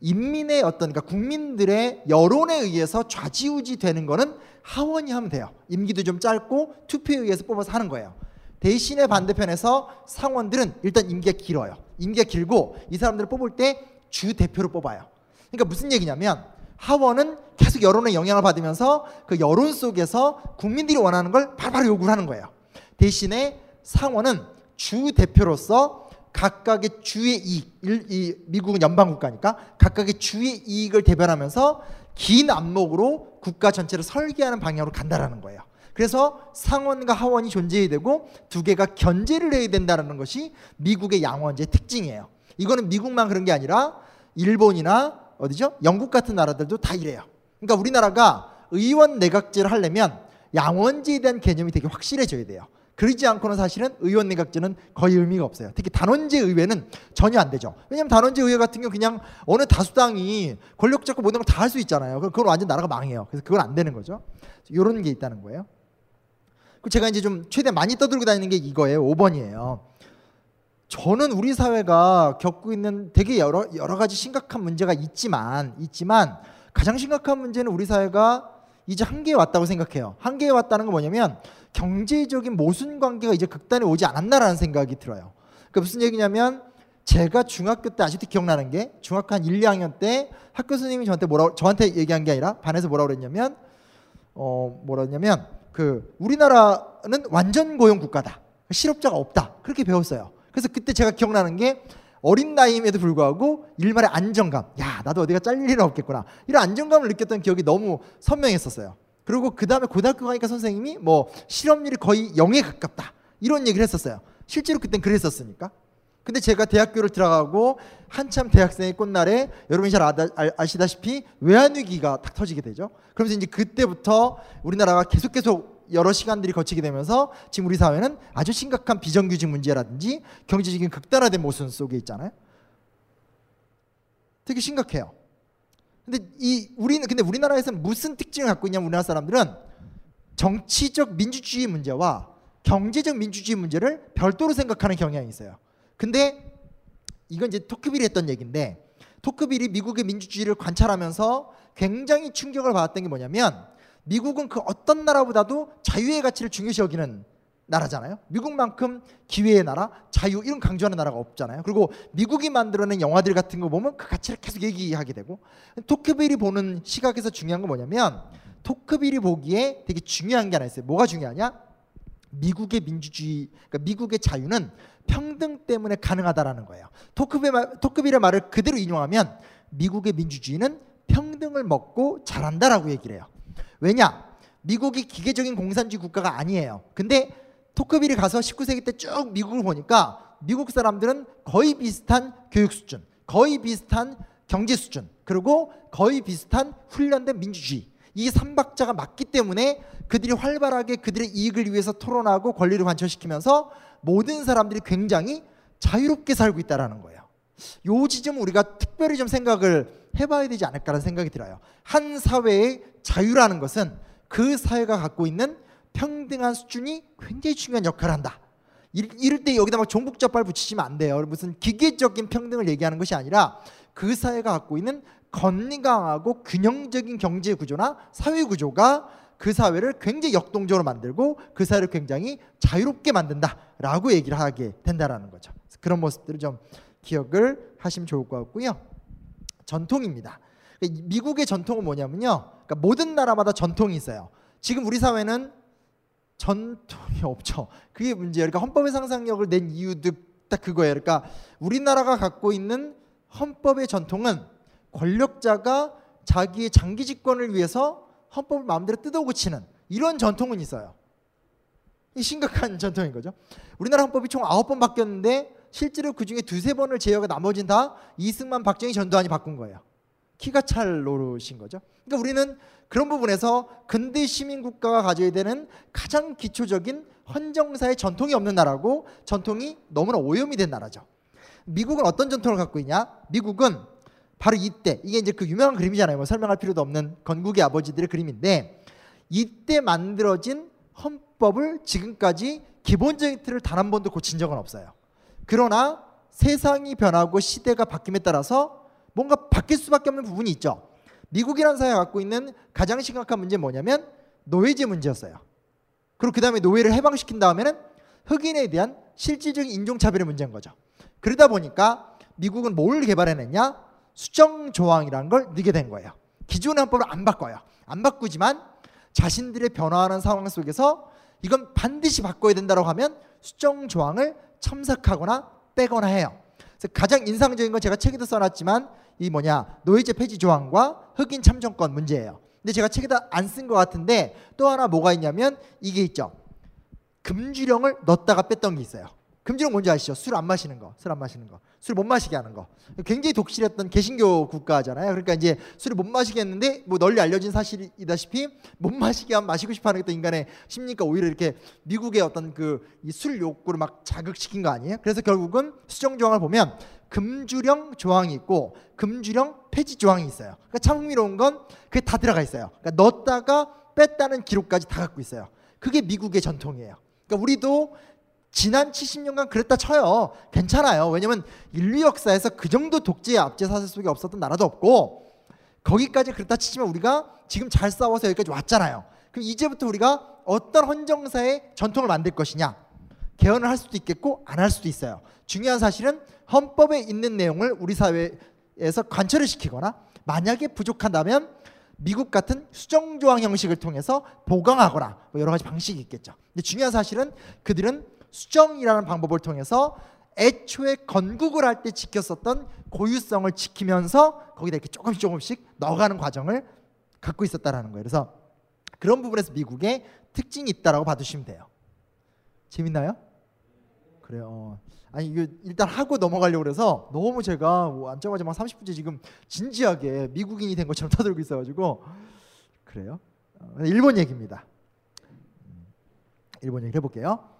인민의 어떤 그러니까 국민들의 여론에 의해서 좌지우지 되는 거는 하원이 하면 돼요. 임기도 좀 짧고 투표에 의해서 뽑아서 하는 거예요. 대신에 반대편에서 상원들은 일단 임기가 길어요. 임기가 길고 이 사람들을 뽑을 때 주 대표로 뽑아요. 그러니까 무슨 얘기냐면 하원은 계속 여론의 영향을 받으면서 그 여론 속에서 국민들이 원하는 걸 바로 요구를 하는 거예요. 대신에 상원은 주 대표로서 각각의 주의 이익, 이 미국은 연방 국가니까 각각의 주의 이익을 대변하면서 긴 안목으로 국가 전체를 설계하는 방향으로 간다라는 거예요. 그래서 상원과 하원이 존재해야 되고 두 개가 견제를 해야 된다는 것이 미국의 양원제 특징이에요. 이거는 미국만 그런 게 아니라 일본이나 어디죠? 영국 같은 나라들도 다 이래요. 그러니까 우리나라가 의원 내각제를 하려면 양원제에 대한 개념이 되게 확실해져야 돼요. 그러지 않고는 사실은 의원 내각제는 거의 의미가 없어요. 특히 단원제 의회는 전혀 안 되죠. 왜냐하면 단원제 의회 같은 경우 그냥 어느 다수당이 권력 잡고 모든 걸 다 할 수 있잖아요. 그건 완전 나라가 망해요. 그래서 그건 안 되는 거죠. 이런 게 있다는 거예요. 그 제가 이제 좀 최대 많이 떠들고 다니는 게 이거예요. 5번이에요. 저는 우리 사회가 겪고 있는 되게 여러 여러 가지 심각한 문제가 있지만 있지만 가장 심각한 문제는 우리 사회가 이제 한계에 왔다고 생각해요. 한계에 왔다는 건 뭐냐면 경제적인 모순 관계가 이제 극단에 오지 않았나라는 생각이 들어요. 그 무슨 얘기냐면 제가 중학교 때 아직도 기억나는 게 중학교 한 1, 2학년 때 학교 선생님이 저한테 뭐라 저한테 얘기한 게 아니라 반에서 뭐라 그랬냐면 어 뭐라 했냐면 그 우리나라는 완전 고용 국가다. 실업자가 없다. 그렇게 배웠어요. 그래서 그때 제가 기억나는 게 어린 나이임에도 불구하고 일말의 안정감. 야, 나도 어디가 잘릴 일은 없겠구나. 이런 안정감을 느꼈던 기억이 너무 선명했었어요. 그리고 그 다음에 고등학교 가니까 선생님이 뭐 실업률이 거의 0에 가깝다. 이런 얘기를 했었어요. 실제로 그땐 그랬었으니까. 근데 제가 대학교를 들어가고 한참 대학생의 꽃날에 여러분이 잘 아, 시다시피 외환위기가 탁 터지게 되죠. 그러면서 이제 그때부터 우리나라가 계속 계속 여러 시간들이 거치게 되면서 지금 우리 사회는 아주 심각한 비정규직 문제라든지 경제적인 극단화된 모순 속에 있잖아요. 되게 심각해요. 근데 이 우리는 근데 우리나라에서는 무슨 특징을 갖고 있냐면 우리나라 사람들은 정치적 민주주의 문제와 경제적 민주주의 문제를 별도로 생각하는 경향이 있어요. 근데 이건 이제 토크빌이 했던 얘기인데 토크빌이 미국의 민주주의를 관찰하면서 굉장히 충격을 받았던 게 뭐냐면 미국은 그 어떤 나라보다도 자유의 가치를 중요시 여기는 나라잖아요. 미국만큼 기회의 나라, 자유 이런 강조하는 나라가 없잖아요. 그리고 미국이 만들어낸 영화들 같은 거 보면 그 가치를 계속 얘기하게 되고 토크빌이 보는 시각에서 중요한 건 뭐냐면 토크빌이 보기에 되게 중요한 게 하나 있어요. 뭐가 중요하냐? 미국의 민주주의, 그러니까 미국의 자유는 평등 때문에 가능하다라는 거예요. 토크빌의, 말, 토크빌의 말을 그대로 인용하면 미국의 민주주의는 평등을 먹고 잘한다라고 얘기를 해요. 왜냐? 미국이 기계적인 공산주의 국가가 아니에요. 근데 토크빌이 가서 19세기 때 쭉 미국을 보니까 미국 사람들은 거의 비슷한 교육 수준, 거의 비슷한 경제 수준, 그리고 거의 비슷한 훈련된 민주주의 이 삼박자가 맞기 때문에 그들이 활발하게 그들의 이익을 위해서 토론하고 권리를 관철시키면서 모든 사람들이 굉장히 자유롭게 살고 있다라는 거예요. 요 지점 우리가 특별히 좀 생각을 해봐야 되지 않을까라는 생각이 들어요. 한 사회의 자유라는 것은 그 사회가 갖고 있는 평등한 수준이 굉장히 중요한 역할을 한다. 이- 이럴 때 여기다 막 종북자빨 붙이시면 안 돼요. 무슨 기계적인 평등을 얘기하는 것이 아니라 그 사회가 갖고 있는 건강하고 균형적인 경제 구조나 사회 구조가 그 사회를 굉장히 역동적으로 만들고 그 사회를 굉장히 자유롭게 만든다라고 얘기를 하게 된다라는 거죠. 그런 모습들을 좀 기억을 하시면 좋을 것 같고요. 전통입니다. 그러니까 이 미국의 전통은 뭐냐면요. 그러니까 모든 나라마다 전통이 있어요. 지금 우리 사회는 전통이 없죠. 그게 문제예요. 그러니까 헌법의 상상력을 낸 이유도 딱 그거예요. 그러니까 우리나라가 갖고 있는 헌법의 전통은 권력자가 자기의 장기 집권을 위해서 헌법을 마음대로 뜯어 고치는 이런 전통은 있어요. 이 심각한 전통인 거죠. 우리나라 헌법이 총 아홉 번 바뀌었는데 실제로 그 중에 두세 번을 제외하고 나머지는 다 이승만, 박정희, 전두환이 바꾼 거예요. 키가 찰 노릇인 거죠. 그러니까 우리는 그런 부분에서 근대 시민 국가가 가져야 되는 가장 기초적인 헌정사의 전통이 없는 나라고 전통이 너무나 오염이 된 나라죠. 미국은 어떤 전통을 갖고 있냐? 미국은 바로 이때 이게 이제 그 유명한 그림이잖아요. 뭐 설명할 필요도 없는 건국의 아버지들의 그림인데 이때 만들어진 헌법을 지금까지 기본적인 틀을 단 한 번도 고친 적은 없어요. 그러나 세상이 변하고 시대가 바뀜에 따라서 뭔가 바뀔 수밖에 없는 부분이 있죠. 미국이라는 사회가 갖고 있는 가장 심각한 문제는 뭐냐면 노예제 문제였어요. 그리고 그 다음에 노예를 해방시킨 다음에는 흑인에 대한 실질적인 인종차별의 문제인 거죠. 그러다 보니까 미국은 뭘 개발해냈냐? 수정 조항이라는 걸 넣게 된 거예요. 기존의 헌법을 안 바꿔요. 안 바꾸지만 자신들의 변화하는 상황 속에서 이건 반드시 바꿔야 된다고 하면 수정 조항을 첨삭하거나 빼거나 해요. 가장 인상적인 건 제가 책에도 써놨지만 이 뭐냐 노예제 폐지 조항과 흑인 참정권 문제예요. 근데 제가 책에다 안 쓴 것 같은데 또 하나 뭐가 있냐면 이게 있죠. 금주령을 넣었다가 뺐던 게 있어요. 금주령 뭔지 아시죠? 술 안 마시는 거, 술 안 마시는 거, 술 못 마시게 하는 거. 굉장히 독실했던 개신교 국가잖아요. 그러니까 이제 술을 못 마시게 했는데 뭐 널리 알려진 사실이다시피 못 마시게 하면 마시고 싶어 하는 게또 인간의 심리니까 오히려 이렇게 미국의 어떤 그 이 술 욕구를 막 자극시킨 거 아니에요? 그래서 결국은 수정 조항을 보면 금주령 조항이 있고 금주령 폐지 조항이 있어요. 그러니까 참 흥미로운 건 그게 다 들어가 있어요. 그러니까 넣었다가 뺐다는 기록까지 다 갖고 있어요. 그게 미국의 전통이에요. 그러니까 우리도 지난 70년간 그랬다 쳐요. 괜찮아요. 왜냐면 인류 역사에서 그 정도 독재의 압제 사슬 속에 없었던 나라도 없고 거기까지 그랬다 치지만 우리가 지금 잘 싸워서 여기까지 왔잖아요. 그럼 이제부터 우리가 어떤 헌정사의 전통을 만들 것이냐 개헌을 할 수도 있겠고 안 할 수도 있어요. 중요한 사실은 헌법에 있는 내용을 우리 사회에서 관철을 시키거나 만약에 부족한다면 미국 같은 수정 조항 형식을 통해서 보강하거나 뭐 여러 가지 방식이 있겠죠. 근데 중요한 사실은 그들은 수정이라는 방법을 통해서 애초에 건국을 할 때 지켰었던 고유성을 지키면서 거기다 이렇게 조금씩 조금씩 넣어가는 과정을 갖고 있었다라는 거예요. 그래서 그런 부분에서 미국의 특징이 있다라고 봐두시면 돼요. 재밌나요? 그래요. 어. 아니 이거 일단 하고 넘어가려고 그래서 너무 제가 뭐 앉자마자 막 30분째 지금 진지하게 미국인이 된 것처럼 떠들고 있어가지고 그래요. 어, 일본 얘기입니다. 음, 일본 얘기 해볼게요.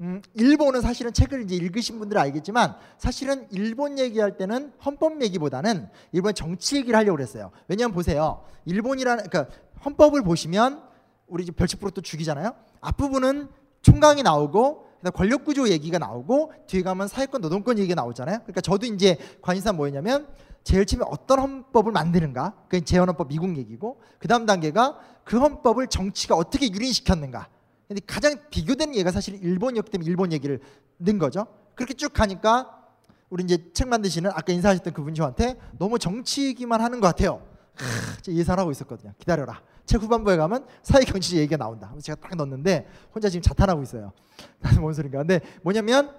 음, 일본은 사실은 책을 이제 읽으신 분들은 알겠지만 사실은 일본 얘기할 때는 헌법 얘기보다는 일본 정치 얘기를 하려고 그랬어요. 왜냐하면 보세요. 일본이라는 그러니까 헌법을 보시면 우리 별책부로 또 죽이잖아요. 앞부분은 총강이 나오고 그다음 권력 구조 얘기가 나오고 뒤에 가면 사회권 노동권 얘기가 나오잖아요. 그러니까 저도 이제 관심사 뭐였냐면 제일 처음에 어떤 헌법을 만드는가 그게 재헌헌법 미국 얘기고 그 다음 단계가 그 헌법을 정치가 어떻게 유린시켰는가 근데 가장 비교되는 예가 사실 일본이었기 때문에 일본 얘기를 넣은 거죠. 그렇게 쭉 가니까 우리 이제 책 만드시는 아까 인사하셨던 그분 저한테 너무 정치 얘기만 하는 것 같아요. 크, 예상하고 있었거든요. 기다려라. 책 후반부에 가면 사회 경제 얘기가 나온다. 제가 딱 넣었는데 혼자 지금 자탄하고 있어요. 나는 뭔 소린가. 근데 뭐냐면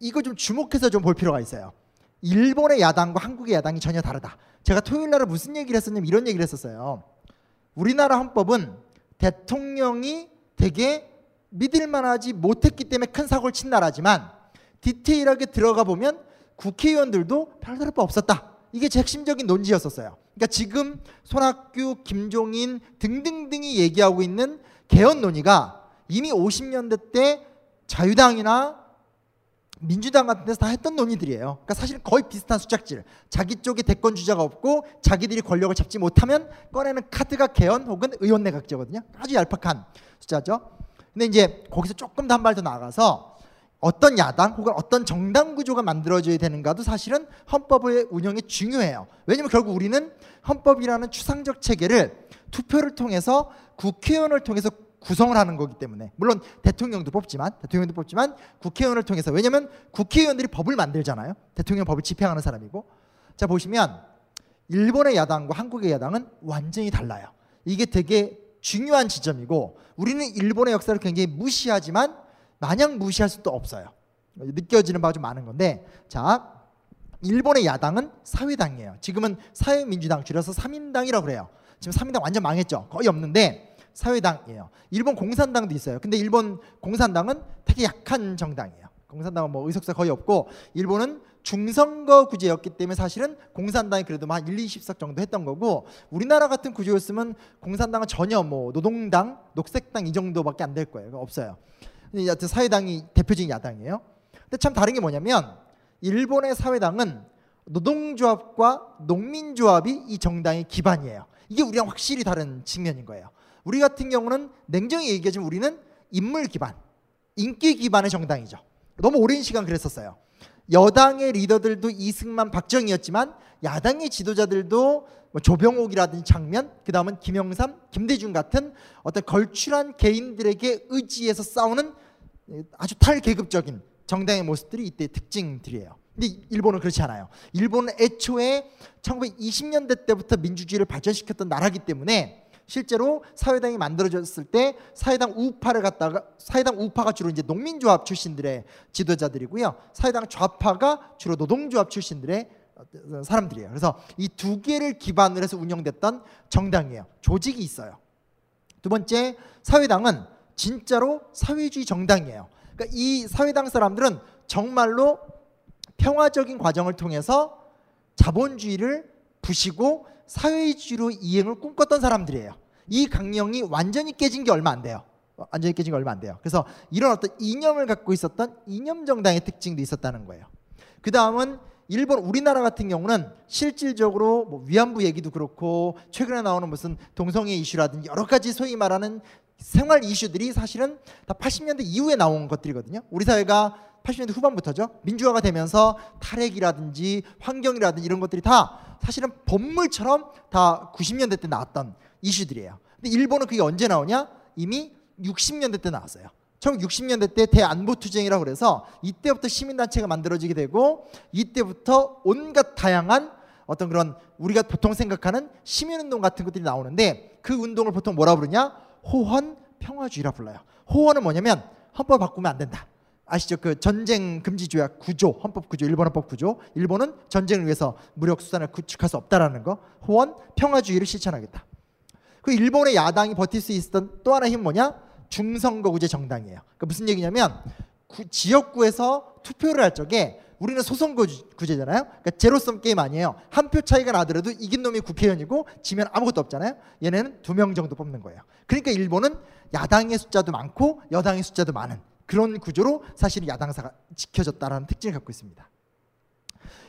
이거 좀 주목해서 좀 볼 필요가 있어요. 일본의 야당과 한국의 야당이 전혀 다르다. 제가 토요일 날에 무슨 얘기를 했었냐면 이런 얘기를 했었어요. 우리나라 헌법은 대통령이 되게 믿을만하지 못했기 때문에 큰 사고를 친 나라지만 디테일하게 들어가 보면 국회의원들도 별다를 바 없었다. 이게 제 핵심적인 논지였었어요. 그러니까 지금 손학규, 김종인 등등등이 얘기하고 있는 개헌 논의가 이미 50년대 때 자유당이나 민주당 같은 데서 다 했던 논의들이에요. 그러니까 사실 거의 비슷한 수작질. 자기 쪽에 대권 주자가 없고 자기들이 권력을 잡지 못하면 꺼내는 카드가 개헌 혹은 의원 내각제거든요. 아주 얄팍한 숫자죠. 근데 이제 거기서 조금 더 한 발 더 나가서 어떤 야당 혹은 어떤 정당 구조가 만들어져야 되는가도 사실은 헌법의 운영이 중요해요. 왜냐면 결국 우리는 헌법이라는 추상적 체계를 투표를 통해서 국회의원을 통해서 구성을 하는 거기 때문에 물론 대통령도 뽑지만 대통령도 뽑지만 국회의원을 통해서 왜냐면 국회의원들이 법을 만들잖아요. 대통령 법을 집행하는 사람이고 자 보시면 일본의 야당과 한국의 야당은 완전히 달라요. 이게 되게 중요한 지점이고 우리는 일본의 역사를 굉장히 무시하지만 마냥 무시할 수도 없어요. 느껴지는 바가 좀 많은 건데 자 일본의 야당은 사회당이에요. 지금은 사회민주당 줄여서 삼인당이라고 그래요. 지금 삼인당 완전 망했죠. 거의 없는데 사회당이에요. 일본 공산당도 있어요. 근데 일본 공산당은 되게 약한 정당이에요. 공산당은 뭐 의석수 거의 없고 일본은 중선거 구제였기 때문에 사실은 공산당이 그래도 뭐한 1, 20석 정도 했던 거고 우리나라 같은 구조였으면 공산당은 전혀 뭐 노동당, 녹색당 이 정도밖에 안 될 거예요. 없어요. 근데 여하튼 사회당이 대표적인 야당이에요. 근데 참 다른 게 뭐냐면 일본의 사회당은 노동조합과 농민조합이 이 정당의 기반이에요. 이게 우리랑 확실히 다른 측면인 거예요. 우리 같은 경우는 냉정히 얘기하자면 우리는 인물 기반, 인기 기반의 정당이죠. 너무 오랜 시간 그랬었어요. 여당의 리더들도 이승만, 박정희였지만 야당의 지도자들도 뭐 조병옥이라든지 장면, 그 다음은 김영삼, 김대중 같은 어떤 걸출한 개인들에게 의지해서 싸우는 아주 탈계급적인 정당의 모습들이 이때 특징들이에요. 근데 일본은 그렇지 않아요. 일본은 애초에 1920년대 때부터 민주주의를 발전시켰던 나라기 때문에 실제로 사회당이 만들어졌을 때 사회당 우파를 갖다가 사회당 우파가 주로 이제 농민조합 출신들의 지도자들이고요. 사회당 좌파가 주로 노동조합 출신들의 사람들이에요. 그래서 이 두 개를 기반으로 해서 운영됐던 정당이에요. 조직이 있어요. 두 번째 사회당은 진짜로 사회주의 정당이에요. 그러니까 이 사회당 사람들은 정말로 평화적인 과정을 통해서 자본주의를 부시고 사회주의로 이행을 꿈꿨던 사람들이에요. 이 강령이 완전히 깨진 게 얼마 안 돼요. 완전히 깨진 게 얼마 안 돼요. 그래서 이런 어떤 이념을 갖고 있었던 이념 정당의 특징도 있었다는 거예요. 그 다음은 일본 우리나라 같은 경우는 실질적으로 뭐 위안부 얘기도 그렇고 최근에 나오는 무슨 동성애 이슈라든지 여러 가지 소위 말하는 생활 이슈들이 사실은 다 80년대 이후에 나온 것들이거든요. 우리 사회가 80년대 후반부터죠. 민주화가 되면서 탈핵이라든지 환경이라든지 이런 것들이 다 사실은 법물처럼 다 90년대 때 나왔던 이슈들이에요. 근데 일본은 그게 언제 나오냐? 이미 60년대 때 나왔어요. 1960년대 때 대안보 투쟁이라고 그래서 이때부터 시민단체가 만들어지게 되고 이때부터 온갖 다양한 어떤 그런 우리가 보통 생각하는 시민운동 같은 것들이 나오는데 그 운동을 보통 뭐라 부르냐? 호헌 평화주의라 불러요. 호헌은 뭐냐면 헌법 바꾸면 안 된다. 아시죠? 그 전쟁 금지 조약 구조, 헌법 구조, 일본 헌법 구조. 일본은 전쟁을 위해서 무력 수단을 구축할 수 없다라는 거. 호원 평화주의를 실천하겠다. 그 일본의 야당이 버틸 수 있었던 또 하나의 힘 뭐냐? 중선거구제 정당이에요. 그 무슨 얘기냐면 구, 지역구에서 투표를 할 적에 우리는 소선거구제잖아요. 그러니까 제로섬 게임 아니에요. 한 표 차이가 나더라도 이긴 놈이 국회의원이고 지면 아무것도 없잖아요. 얘네는 두 명 정도 뽑는 거예요. 그러니까 일본은 야당의 숫자도 많고 여당의 숫자도 많은 그런 구조로 사실 야당사가 지켜졌다라는 특징을 갖고 있습니다.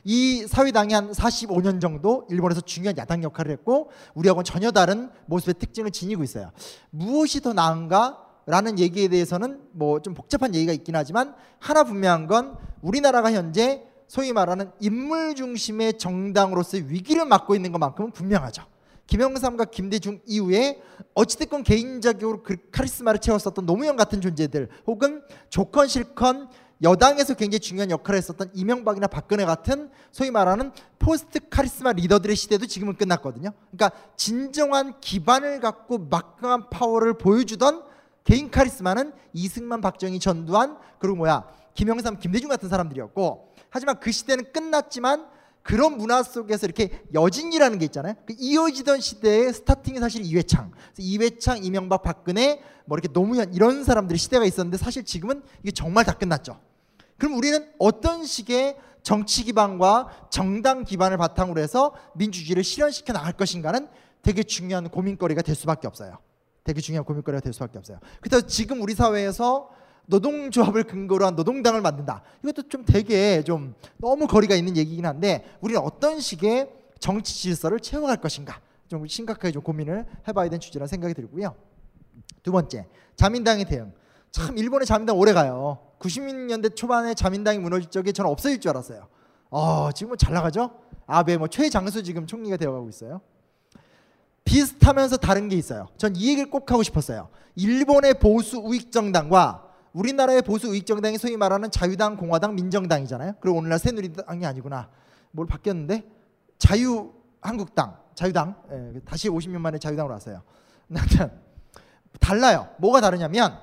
이 사회당이 한 45년 정도 일본에서 중요한 야당 역할을 했고 우리하고는 전혀 다른 모습의 특징을 지니고 있어요. 무엇이 더 나은가? 라는 얘기에 대해서는 뭐 좀 복잡한 얘기가 있긴 하지만 하나 분명한 건 우리나라가 현재 소위 말하는 인물 중심의 정당으로서의 위기를 맞고 있는 것만큼은 분명하죠. 김영삼과 김대중 이후에 어찌됐건 개인적으로 그 카리스마를 채웠었던 노무현 같은 존재들 혹은 좋건 싫건 여당에서 굉장히 중요한 역할을 했었던 이명박이나 박근혜 같은 소위 말하는 post 카리스마 리더들의 시대도 지금은 끝났거든요. 그러니까 진정한 기반을 갖고 막강한 파워를 보여주던 개인 카리스마는 이승만, 박정희, 전두환 그리고 뭐야 김영삼, 김대중 같은 사람들이었고 하지만 그 시대는 끝났지만 그런 문화 속에서 이렇게 여진이라는 게 있잖아요. 그 이어지던 시대의 스타팅이 사실 이회창, 이회창, 이명박, 박근혜, 뭐 이렇게 노무현 이런 사람들의 시대가 있었는데 사실 지금은 이게 정말 다 끝났죠. 그럼 우리는 어떤 식의 정치 기반과 정당 기반을 바탕으로 해서 민주주의를 실현시켜 나갈 것인가는 되게 중요한 고민거리가 될 수밖에 없어요. 되게 중요한 고민거리가 될 수밖에 없어요. 그래서 지금 우리 사회에서 노동조합을 근거로 한 노동당을 만든다. 이것도 좀 되게 좀 너무 거리가 있는 얘기긴 한데 우리는 어떤 식의 정치 질서를 채워갈 것인가 좀 심각하게 좀 고민을 해봐야 되는 주제라 생각이 들고요. 두 번째 자민당의 대응. 참 일본의 자민당 오래 가요. 90년대 초반에 자민당이 무너질 적에 저는 없어질 줄 알았어요. 어, 지금은 잘 나가죠? 아베 뭐 최장수 지금 총리가 되어가고 있어요. 비슷하면서 다른 게 있어요. 전 이 얘기를 꼭 하고 싶었어요. 일본의 보수 우익 정당과 우리나라의 보수 우익 정당이 소위 말하는 자유당, 공화당, 민정당이잖아요. 그리고 오늘날 새누리당이 아니구나. 뭘 바뀌었는데 자유 한국당, 자유당 예, 다시 50년 만에 자유당으로 왔어요. 달라요. 뭐가 다르냐면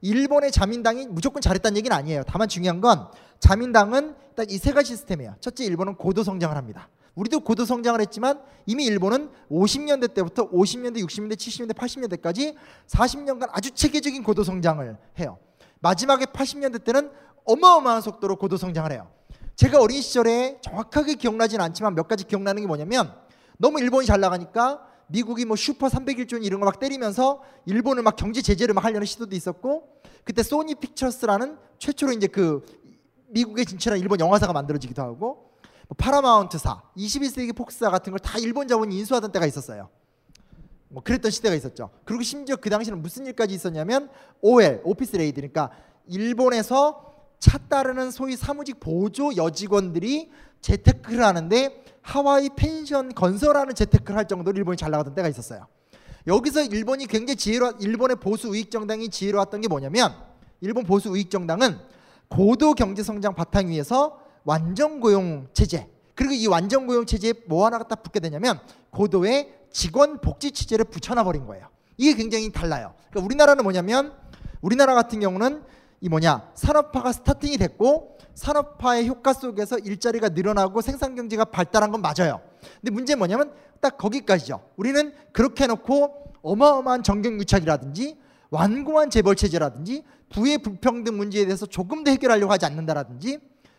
일본의 자민당이 무조건 잘했다는 얘기는 아니에요. 다만 중요한 건 자민당은 딱 이 세 가지 시스템이에요. 첫째, 일본은 고도 성장을 합니다. 우리도 고도 성장을 했지만 이미 일본은 50년대 때부터 50년대, 60년대, 70년대, 80년대까지 40년간 아주 체계적인 고도 성장을 해요. 마지막에 80년대 때는 어마어마한 속도로 고도 성장을 해요. 제가 어린 시절에 정확하게 기억나진 않지만 몇 가지 기억나는 게 뭐냐면 너무 일본이 잘 나가니까 미국이 뭐 슈퍼 301조 이런 거 막 때리면서 일본을 막 경제 제재를 막 하려는 시도도 있었고 그때 소니 픽처스라는 최초로 이제 그 미국에 진출한 일본 영화사가 만들어지기도 하고 뭐 파라마운트사, 21세기 폭스사 같은 걸 다 일본 자본이 인수하던 때가 있었어요. 뭐 그랬던 시대가 있었죠. 그리고 심지어 그 당시에는 무슨 일까지 있었냐면 OL, office lady 그러니까 일본에서 차 따르는 소위 사무직 보조 여직원들이 재테크를 하는데 하와이 펜션 건설하는 재테크를 할 정도로 일본이 잘 나가던 때가 있었어요. 여기서 일본이 굉장히 지혜로 일본의 보수 우익 정당이 지혜로웠던 게 뭐냐면 일본 보수 우익 정당은 고도 경제 성장 바탕 위에서 완전 고용 체제 그리고 이 완전 고용 체제에 뭐 하나가 딱 붙게 되냐면 고도의 직원 복지 체제를 붙여놔 버린 거예요. 이게 굉장히 달라요. 그러니까 우리나라는 뭐냐면 우리나라 같은 경우는 이 뭐냐 산업화가 스타팅이 됐고 산업화의 효과 속에서 일자리가 늘어나고 생산 경제가 발달한 건 맞아요. 근데 문제는 뭐냐면 딱 거기까지죠. 우리는 그렇게 해놓고 어마어마한 정경 유착이라든지 완고한 재벌 체제라든지 부의 불평등 문제에 대해서 조금 더 해결하려고 하지 않는다라든지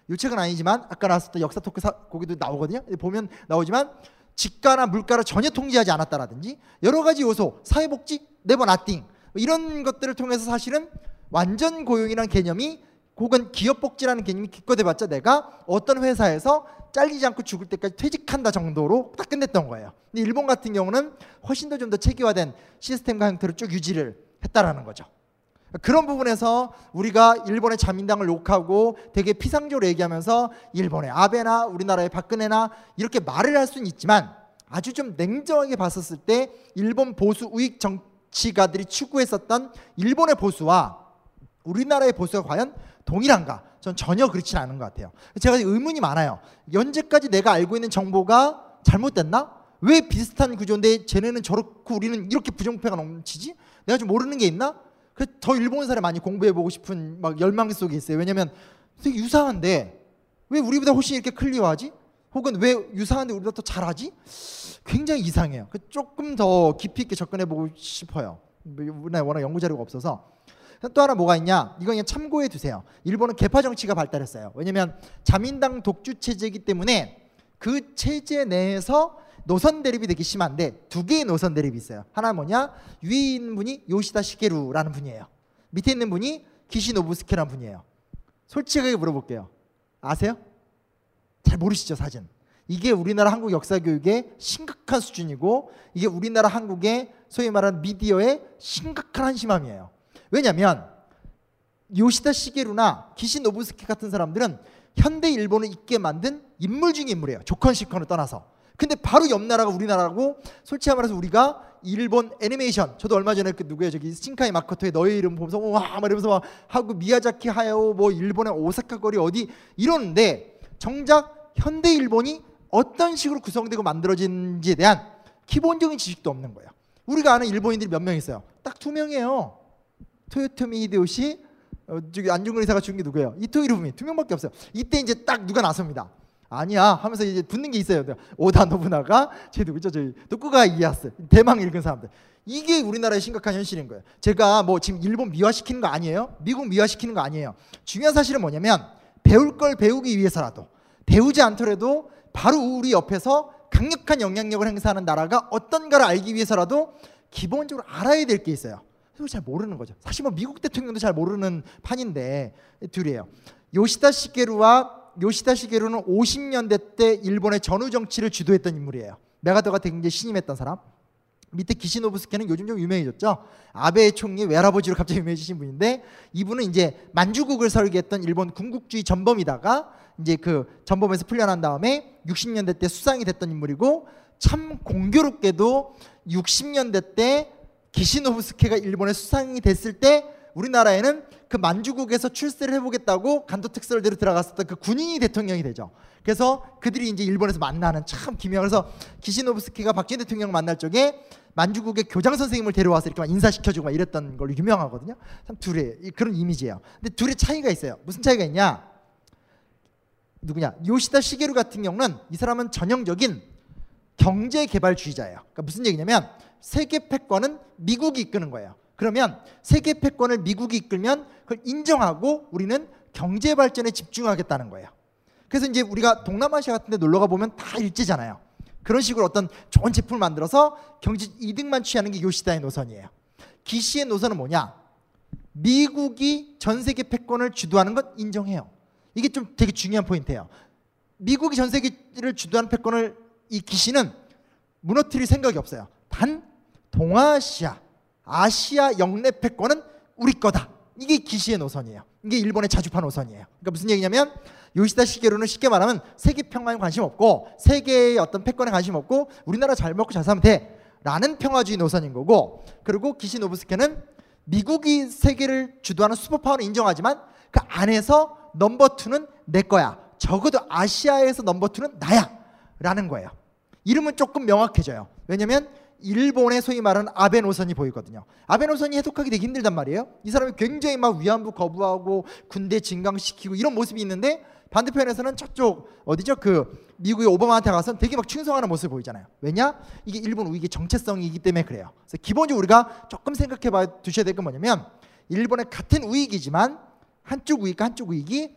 요 책은 아니지만 아까 나왔었던 역사 토크 사, 거기도 나오거든요. 보면 나오지만 집값이나 물가를 전혀 통제하지 않았다라든지 여러 가지 요소 사회복지 never nothing 이런 것들을 통해서 사실은 완전 고용이라는 개념이 혹은 기업복지라는 개념이 기껏 해봤자 내가 어떤 회사에서 잘리지 않고 죽을 때까지 퇴직한다 정도로 딱 끝냈던 거예요. 근데 일본 같은 경우는 훨씬 더 좀 더 체계화된 시스템과 형태를 쭉 유지를 했다라는 거죠. 그런 부분에서 우리가 일본의 자민당을 욕하고 되게 피상적으로 얘기하면서 일본의 아베나 우리나라의 박근혜나 이렇게 말을 할 수는 있지만 아주 좀 냉정하게 봤었을 때 일본 보수 우익 정치가들이 추구했었던 일본의 보수와 우리나라의 보수가 과연 동일한가? 전 전혀 그렇지는 않은 것 같아요. 제가 의문이 많아요. 현재까지 내가 알고 있는 정보가 잘못됐나? 왜 비슷한 구조인데 쟤네는 저렇고 우리는 이렇게 부정부패가 넘치지? 내가 좀 모르는 게 있나? 더 일본사를 많이 공부해보고 싶은 막 열망 속에 있어요. 왜냐면 되게 유사한데 왜 우리보다 훨씬 이렇게 클리어하지? 혹은 왜 유사한데 우리보다 더 잘하지? 굉장히 이상해요. 조금 더 깊이 있게 접근해보고 싶어요. 우리나라에 워낙 연구 자료가 없어서. 또 하나 뭐가 있냐? 이거 그냥 참고해 두세요. 일본은 개파 정치가 발달했어요. 왜냐면 자민당 독주 체제이기 때문에 그 체제 내에서 노선 대립이 되게 심한데 두 개의 노선 대립이 있어요. 하나 뭐냐? 위에 있는 분이 요시다 시게루라는 분이에요. 밑에 있는 분이 기시노부스케라는 분이에요. 솔직하게 물어볼게요. 아세요? 잘 모르시죠, 사진. 이게 우리나라 한국 역사 교육의 심각한 수준이고 이게 우리나라 한국의 소위 말하는 미디어의 심각한 한심함이에요. 왜냐하면 요시다 시게루나 기시노부스케 같은 사람들은 현대 일본을 있게 만든 인물 중의 인물이에요. 조컨 시컨을 떠나서. 근데 바로 옆 나라가 우리나라고 솔직히 말해서 우리가 일본 애니메이션 저도 얼마 전에 그 누구예요 저기 신카이 마코토의 너의 이름 보면서 와 이러면서 막 하고 미야자키 하야오 뭐 일본의 오사카 거리 어디 이러는데 정작 현대 일본이 어떤 식으로 구성되고 만들어진지에 대한 기본적인 지식도 없는 거예요. 우리가 아는 일본인들이 몇 명 있어요. 딱 두 명이에요. 토요토미 히데요시 어, 저기 안중근 의사가 죽은 게 누구예요? 이토 히로부미 두 명밖에 없어요. 이때 이제 딱 누가 나섭니다. 아니야 하면서 이제 붙는 게 있어요. 오다 노부나가 제 누구죠? 저희 도쿠가 이에야스 대망 읽은 사람들. 이게 우리나라의 심각한 현실인 거예요. 제가 뭐 지금 일본 미화시키는 거 아니에요? 미국 미화시키는 거 아니에요. 중요한 사실은 뭐냐면 배울 걸 배우기 위해서라도 배우지 않더라도 바로 우리 옆에서 강력한 영향력을 행사하는 나라가 어떤가를 알기 위해서라도 기본적으로 알아야 될 게 있어요. 그걸 잘 모르는 거죠. 사실 뭐 미국 대통령도 잘 모르는 판인데 둘이에요. 요시다 시게루와 요시다 시게루는 50년대 때 일본의 전후 정치를 주도했던 인물이에요. 메가더가 굉장히 신임했던 사람. 밑에 기시노부스케는 요즘 좀 유명해졌죠. 아베 총리 외할아버지로 갑자기 유명해지신 분인데 이분은 이제 만주국을 설계했던 일본 군국주의 전범이다가 이제 그 전범에서 풀려난 다음에 60년대 때 수상이 됐던 인물이고 참 공교롭게도 60년대 때 기시노부스케가 일본에 수상이 됐을 때 우리나라에는 그 만주국에서 출세를 해보겠다고 간도 특설대로 들어갔었던 그 군인이 대통령이 되죠. 그래서 그들이 이제 일본에서 만나는 참 기묘한 그래서 기시노부스키가 박정희 대통령 만날 적에 만주국의 교장 선생님을 데려와서 이렇게 막 인사시켜주고 막 이랬던 걸로 유명하거든요. 참 둘의 이- 그런 이미지예요. 근데 둘의 차이가 있어요. 무슨 차이가 있냐? 누구냐? 요시다 시게루 같은 경우는 이 사람은 전형적인 경제 개발주의자예요. 그러니까 무슨 얘기냐면 세계 패권은 미국이 이끄는 거예요. 그러면 세계 패권을 미국이 이끌면 그걸 인정하고 우리는 경제 발전에 집중하겠다는 거예요. 그래서 이제 우리가 동남아시아 같은 데 놀러 가 보면 다 일제잖아요. 그런 식으로 어떤 좋은 제품을 만들어서 경제 이득만 취하는 게 요시다의 노선이에요. 기시의 노선은 뭐냐? 미국이 전 세계 패권을 주도하는 건 인정해요. 이게 좀 되게 중요한 포인트예요. 미국이 전 세계를 주도하는 패권을 이 기시는 무너뜨릴 생각이 없어요. 단 동아시아, 아시아 영내 패권은 우리 거다. 이게 기시의 노선이에요. 이게 일본의 자주파 노선이에요. 그러니까 무슨 얘기냐면 요시다 시게루는 쉽게 말하면 세계 평화에 관심 없고 세계의 어떤 패권에 관심 없고 우리나라 잘 먹고 잘 살면 돼. 라는 평화주의 노선인 거고 그리고 기시 노부스케는 미국이 세계를 주도하는 슈퍼파워는 인정하지만 그 안에서 number two는 내 거야. 적어도 아시아에서 number two는 나야. 라는 거예요. 이름은 조금 명확해져요. 왜냐면 일본의 소위 말하는 아베 노선이 보이거든요. 아베 노선이 해석하기 되게 힘들단 말이에요. 이 사람이 굉장히 막 위안부 거부하고 군대 진강시키고 이런 모습이 있는데 반대편에서는 저쪽 어디죠? 그 미국의 오바마한테 가서 되게 막 충성하는 모습을 보이잖아요. 왜냐? 이게 일본 우익의 정체성이기 때문에 그래요. 그래서 기본적으로 우리가 조금 생각해 봐 두셔야 될 건 뭐냐면 일본의 같은 우익이지만 한쪽 우익과 한쪽 우익이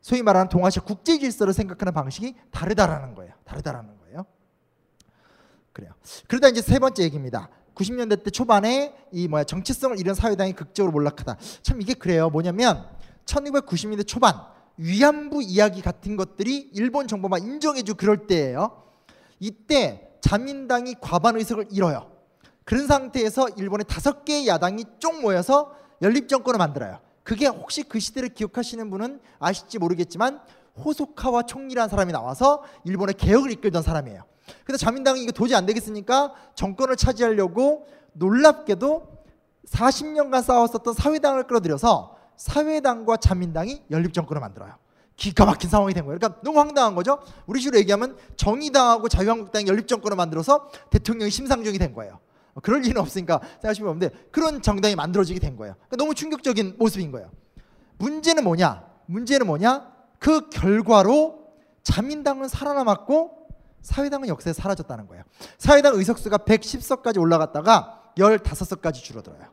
소위 말하는 동아시아 국제 질서를 생각하는 방식이 다르다라는 거예요. 다르다라는. 그래요. 그러다 이제 세 번째 얘기입니다. 90년대 때 초반에 이 뭐야 정체성을 잃은 사회당이 극적으로 몰락하다. 참 이게 그래요. 뭐냐면 1990년대 초반 위안부 이야기 같은 것들이 일본 정부만 인정해주고 그럴 때예요. 이때 자민당이 과반 의석을 잃어요. 그런 상태에서 일본의 다섯 개의 야당이 쪽 모여서 연립 정권을 만들어요. 그게 혹시 그 시대를 기억하시는 분은 아실지 모르겠지만 호소카와 총리라는 사람이 나와서 일본의 개혁을 이끌던 사람이에요. 근데 자민당이 이거 도저히 안 되겠으니까 정권을 차지하려고 놀랍게도 40년간 싸웠었던 사회당을 끌어들여서 사회당과 자민당이 연립 정권을 만들어요. 기가 막힌 상황이 된 거예요. 그러니까 너무 황당한 거죠. 우리 식으로 얘기하면 정의당하고 자유한국당이 연립 정권을 만들어서 대통령이 심상정이 된 거예요. 어, 그럴 리는 없으니까 생각하시면 없는데 그런 정당이 만들어지게 된 거예요. 그러니까 너무 충격적인 모습인 거예요. 문제는 뭐냐? 문제는 뭐냐? 그 결과로 자민당은 살아남았고 사회당은 역사에 사라졌다는 거예요. 사회당 의석수가 110석까지 올라갔다가 15석까지 줄어들어요.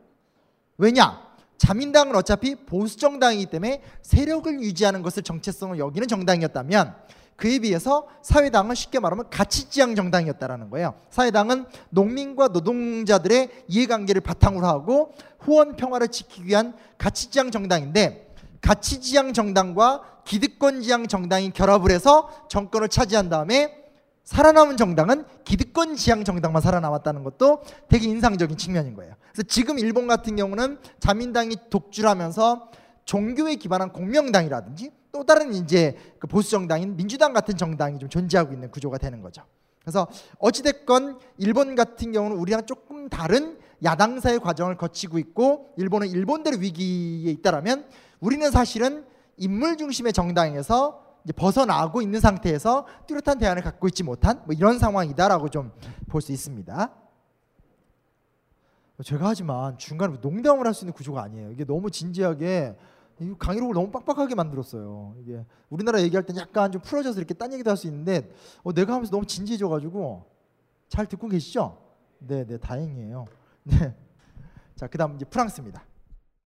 왜냐? 자민당은 어차피 보수 정당이기 때문에 세력을 유지하는 것을 정체성을 여기는 정당이었다면 그에 비해서 사회당은 쉽게 말하면 가치지향 정당이었다라는 거예요. 사회당은 농민과 노동자들의 이해관계를 바탕으로 하고 후원 평화를 지키기 위한 가치지향 정당인데 가치지향 정당과 기득권지향 정당이 결합을 해서 정권을 차지한 다음에 살아남은 정당은 기득권 지향 정당만 살아남았다는 것도 되게 인상적인 측면인 거예요. 그래서 지금 일본 같은 경우는 자민당이 독주를 하면서 종교에 기반한 공명당이라든지 또 다른 이제 그 보수 정당인 민주당 같은 정당이 좀 존재하고 있는 구조가 되는 거죠. 그래서 어찌됐건 일본 같은 경우는 우리랑 조금 다른 야당사의 과정을 거치고 있고 일본은 일본대로 위기에 있다라면 우리는 사실은 인물 중심의 정당에서 벗어나고 있는 상태에서 뚜렷한 대안을 갖고 있지 못한 뭐 이런 상황이다라고 좀 볼 수 있습니다. 제가 하지만 중간에 농담을 할 수 있는 구조가 아니에요. 이게 너무 진지하게 이 강의록을 너무 빡빡하게 만들었어요. 이게 우리나라 얘기할 땐 약간 좀 풀어져서 이렇게 딴 얘기도 할 수 있는데 어, 내가 하면서 너무 진지해져가지고 잘 듣고 계시죠? 네, 네, 다행이에요. 네. 자, 그다음 이제 프랑스입니다.